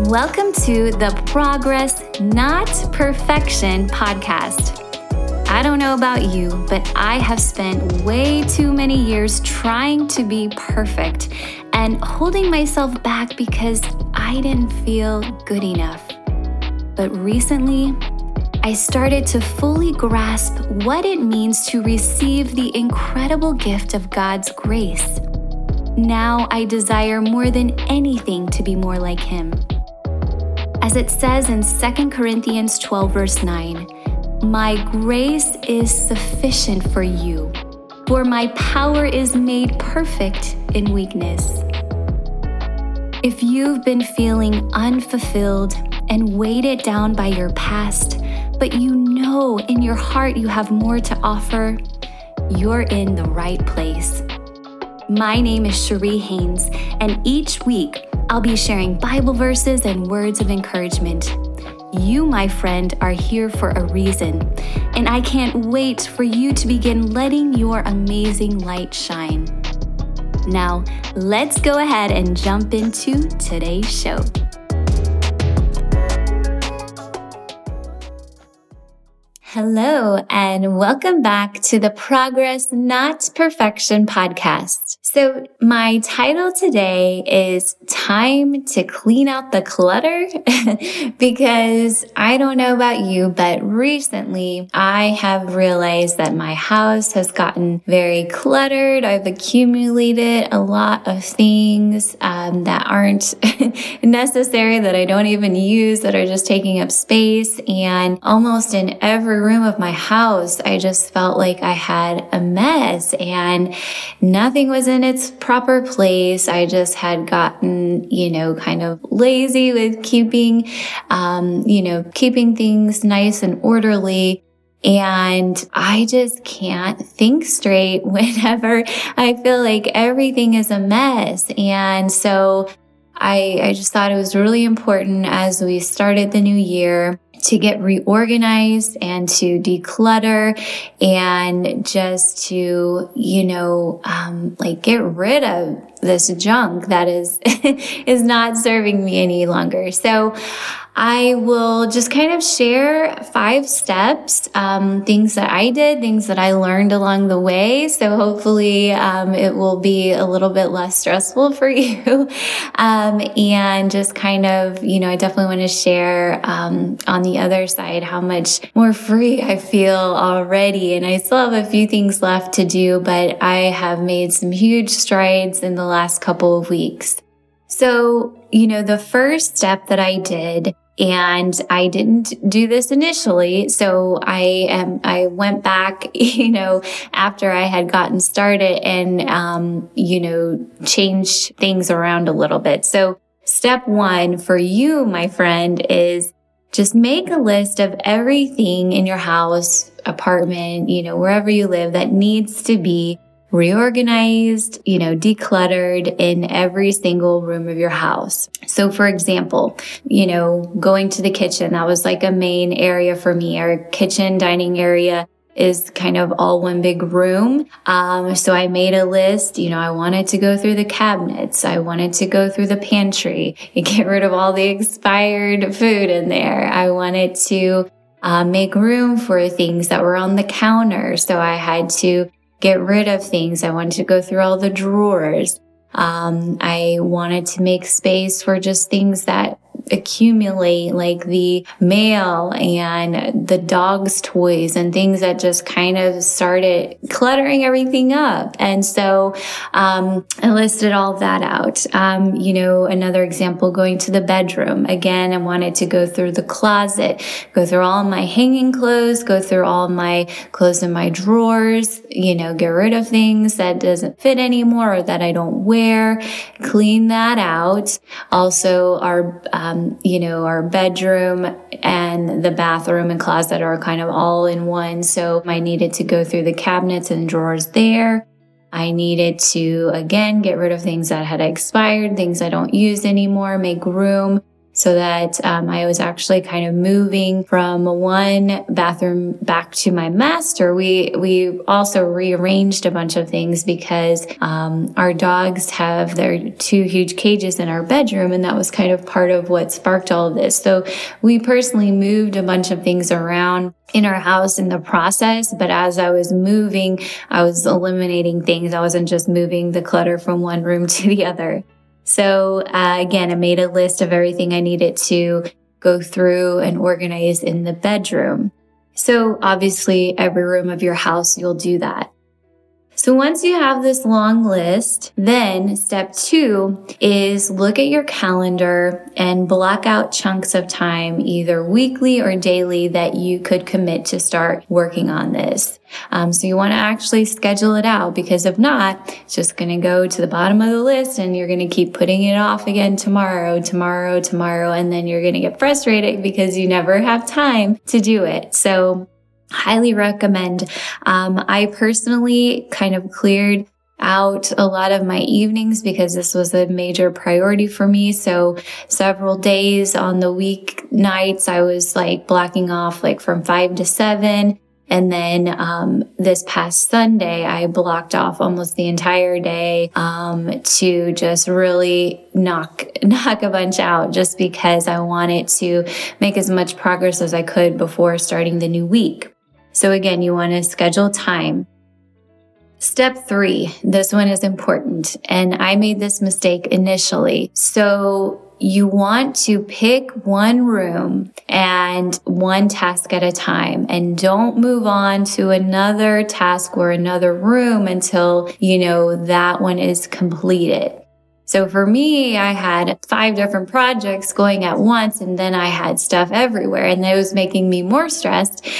Welcome to the Progress Not Perfection podcast. I don't know about you, but I have spent way too many years trying to be perfect and holding myself back because I didn't feel good enough. But recently, I started to fully grasp what it means to receive the incredible gift of God's grace. Now I desire more than anything to be more like Him. As it says in 2 Corinthians 12, verse 9, My grace is sufficient for you, for my power is made perfect in weakness. If you've been feeling unfulfilled and weighted down by your past, but you know in your heart you have more to offer, you're in the right place. My name is Cherie Haynes, and each week I'll be sharing Bible verses and words of encouragement. You, my friend, are here for a reason, and I can't wait for you to begin letting your amazing light shine. Now, let's go ahead and jump into today's show. Hello, and welcome back to the Progress Not Perfection podcast. So, my title today is Time to Clean Out the Clutter because I don't know about you, but recently I have realized that my house has gotten very cluttered. I've accumulated a lot of things um, that aren't necessary, that I don't even use, that are just taking up space. And almost in every room of my house, I just felt like I had a mess and nothing was in its proper place. I just had gotten, you know, kind of lazy with keeping, um, you know, keeping things nice and orderly. And I just can't think straight whenever I feel like everything is a mess. And so I, I just thought it was really important as we started the new year to get reorganized and to declutter and just to, you know, um, like get rid of this junk that is, is not serving me any longer. So I will just kind of share five steps, um, things that I did, things that I learned along the way. So hopefully, um, it will be a little bit less stressful for you. Um, and just kind of, you know, I definitely want to share, um, on the other side how much more free I feel already. And I still have a few things left to do, but I have made some huge strides in the last couple of weeks. So, you know, the first step that I did and I didn't do this initially. So I um, I went back, you know, after I had gotten started and, um, you know, changed things around a little bit. So step one for you, my friend, is just make a list of everything in your house, apartment, you know, wherever you live that needs to be reorganized, you know, decluttered in every single room of your house. So for example, you know, going to the kitchen, that was like a main area for me. Our kitchen dining area is kind of all one big room. Um, so I made a list. You know, I wanted to go through the cabinets. I wanted to go through the pantry and get rid of all the expired food in there. I wanted to uh, make room for things that were on the counter. So I had to get rid of things. I wanted to go through all the drawers. Um, I wanted to make space for just things that accumulate like the mail and the dog's toys and things that just kind of started cluttering everything up. And so, um, I listed all that out. Um, you know, another example, going to the bedroom. Again, I wanted to go through the closet, go through all my hanging clothes, go through all my clothes in my drawers, you know, get rid of things that doesn't fit anymore or that I don't wear, clean that out. Also, our, um, um, you know, our bedroom and the bathroom and closet are kind of all in one. So I needed to go through the cabinets and drawers there. I needed to again get rid of things that had expired, things I don't use anymore, make room so that um, I was actually kind of moving from one bathroom back to my master. We we also rearranged a bunch of things because um, our dogs have their two huge cages in our bedroom, and that was kind of part of what sparked all of this. So we personally moved a bunch of things around in our house in the process, but as I was moving, I was eliminating things. I wasn't just moving the clutter from one room to the other. So uh, again, I made a list of everything I needed to go through and organize in the bedroom. So obviously every room of your house, you'll do that. So once you have this long list, then step two is look at your calendar and block out chunks of time, either weekly or daily, that you could commit to start working on this. Um, so you want to actually schedule it out because if not, it's just going to go to the bottom of the list and you're going to keep putting it off again tomorrow, tomorrow, tomorrow, and then you're going to get frustrated because you never have time to do it. So highly recommend. Um, I personally kind of cleared out a lot of my evenings because this was a major priority for me. So several days on the week nights, I was like blocking off like from five to seven. And then um, this past Sunday, I blocked off almost the entire day um, to just really knock knock a bunch out, just because I wanted to make as much progress as I could before starting the new week. So again, you want to schedule time. Step three, this one is important. And I made this mistake initially. So you want to pick one room and one task at a time and don't move on to another task or another room until you know that one is completed. So for me, I had five different projects going at once and then I had stuff everywhere and that was making me more stressed.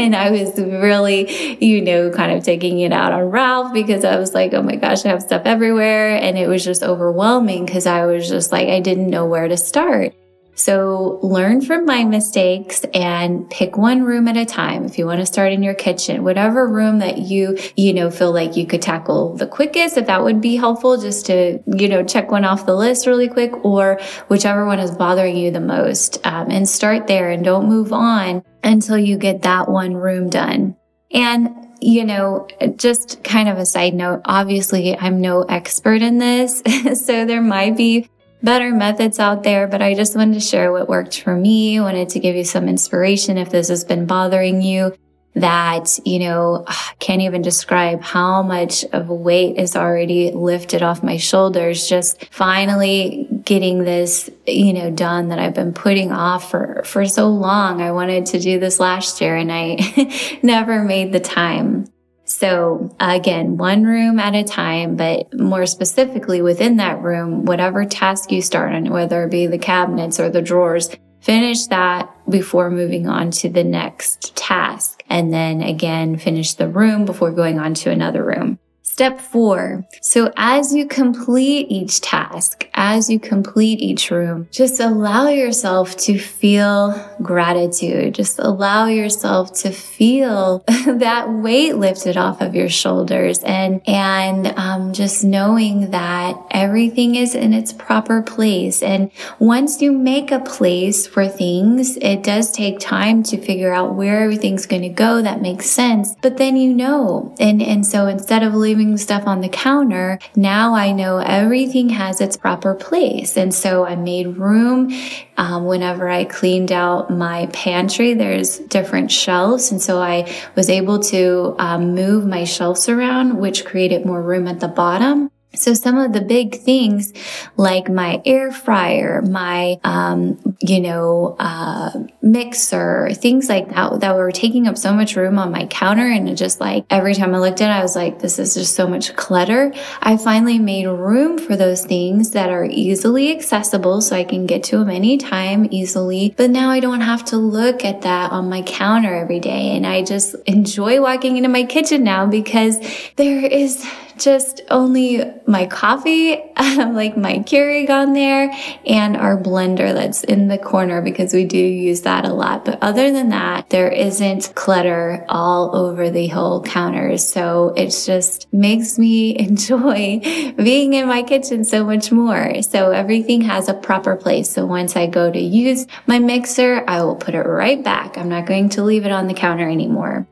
And I was really, you know, kind of taking it out on Ralph because I was like, oh my gosh, I have stuff everywhere. And it was just overwhelming because I was just like, I didn't know where to start. So learn from my mistakes and pick one room at a time. If you want to start in your kitchen, whatever room that you, you know, feel like you could tackle the quickest, if that would be helpful just to, you know, check one off the list really quick or whichever one is bothering you the most. Um, and start there and don't move on until you get that one room done. And you know, just kind of a side note, obviously I'm no expert in this. so there might be better methods out there, but I just wanted to share what worked for me. Wanted to give you some inspiration if this has been bothering you that, you know, can't even describe how much of weight is already lifted off my shoulders. Just finally getting this, you know, done that I've been putting off for, for so long. I wanted to do this last year and I never made the time. So again, one room at a time, but more specifically within that room, whatever task you start on, whether it be the cabinets or the drawers, finish that before moving on to the next task. And then again, finish the room before going on to another room. Step four. So as you complete each task, as you complete each room, just allow yourself to feel gratitude. Just allow yourself to feel that weight lifted off of your shoulders and, and, um, just knowing that everything is in its proper place. And once you make a place for things, it does take time to figure out where everything's going to go. That makes sense. But then you know, and, and so instead of leaving stuff on the counter, now I know everything has its proper place. And so I made room. Um, whenever I cleaned out my pantry, there's different shelves. And so I was able to um, move my shelves around, which created more room at the bottom. So some of the big things like my air fryer, my, um, you know, uh, mixer, things like that, that were taking up so much room on my counter. And just like every time I looked at it, I was like, this is just so much clutter. I finally made room for those things that are easily accessible so I can get to them anytime easily. But now I don't have to look at that on my counter every day. And I just enjoy walking into my kitchen now because there is just only my coffee, um, like my Keurig on there, and our blender that's in the corner because we do use that a lot. But other than that, there isn't clutter all over the whole counters. So it just makes me enjoy being in my kitchen so much more. So everything has a proper place. So once I go to use my mixer, I will put it right back. I'm not going to leave it on the counter anymore.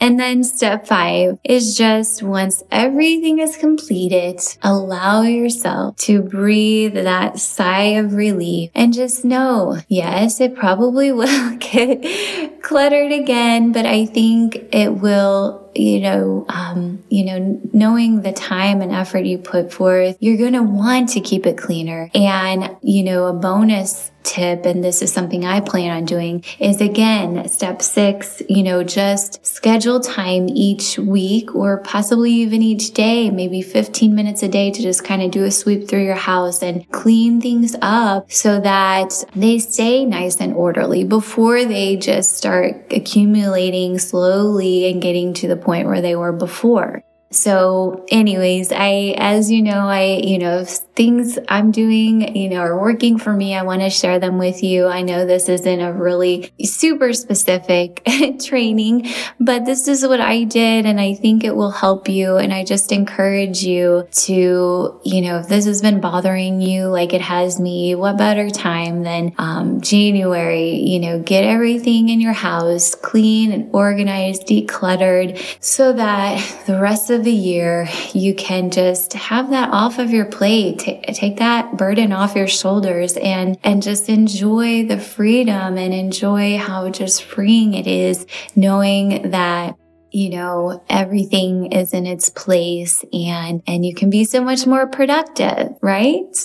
And then step five is just once everything is completed, allow yourself to breathe that sigh of relief and just know, yes, it probably will get cluttered again, but I think it will you know, um, you know, knowing the time and effort you put forth, you're going to want to keep it cleaner. And, you know, a bonus tip, and this is something I plan on doing, is again, step six, you know, just schedule time each week or possibly even each day, maybe 15 minutes a day to just kind of do a sweep through your house and clean things up so that they stay nice and orderly before they just start accumulating slowly and getting to the point where they were before. So anyways, I, as you know, I, you know, things I'm doing, you know, are working for me. I want to share them with you. I know this isn't a really super specific training, but this is what I did. And I think it will help you. And I just encourage you to, you know, if this has been bothering you like it has me, what better time than um, January? You know, get everything in your house clean and organized, decluttered so that the rest of the year you can just have that off of your plate take that burden off your shoulders and, and just enjoy the freedom and enjoy how just freeing it is knowing that you know everything is in its place and and you can be so much more productive right?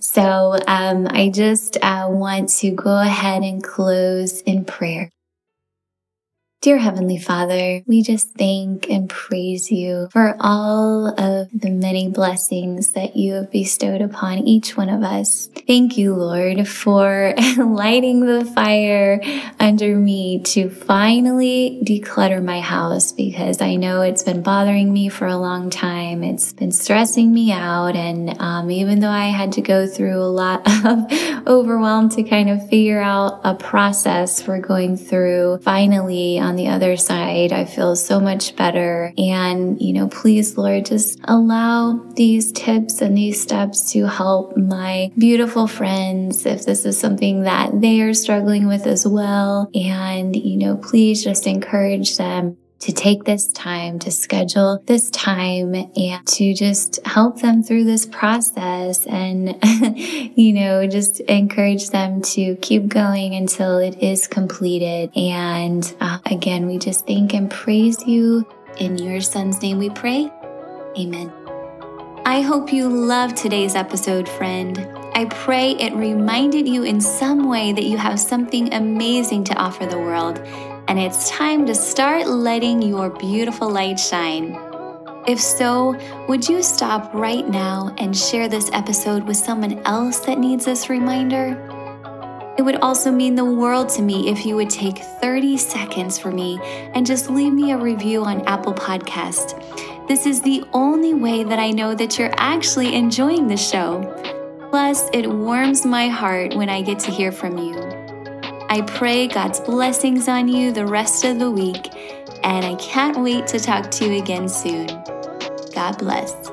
So um, i just uh, want to go ahead and close in prayer Dear Heavenly Father, we just thank and praise you for all of the many blessings that you have bestowed upon each one of us. Thank you, Lord, for lighting the fire under me to finally declutter my house because I know it's been bothering me for a long time. It's been stressing me out. And um, even though I had to go through a lot of overwhelm to kind of figure out a process for going through, finally, on the other side, I feel so much better. And, you know, please, Lord, just allow these tips and these steps to help my beautiful friends if this is something that they are struggling with as well. And, you know, please just encourage them to take this time to schedule this time and to just help them through this process and, you know, just encourage them to keep going until it is completed. And uh, again, we just thank and praise you. In your son's name we pray. Amen. I hope you loved today's episode, friend. I pray it reminded you in some way that you have something amazing to offer the world and it's time to start letting your beautiful light shine. If so, would you stop right now and share this episode with someone else that needs this reminder? It would also mean the world to me if you would take 30 seconds for me and just leave me a review on Apple Podcast. This is the only way that I know that you're actually enjoying the show. Plus, it warms my heart when I get to hear from you. I pray God's blessings on you the rest of the week, and I can't wait to talk to you again soon. God bless.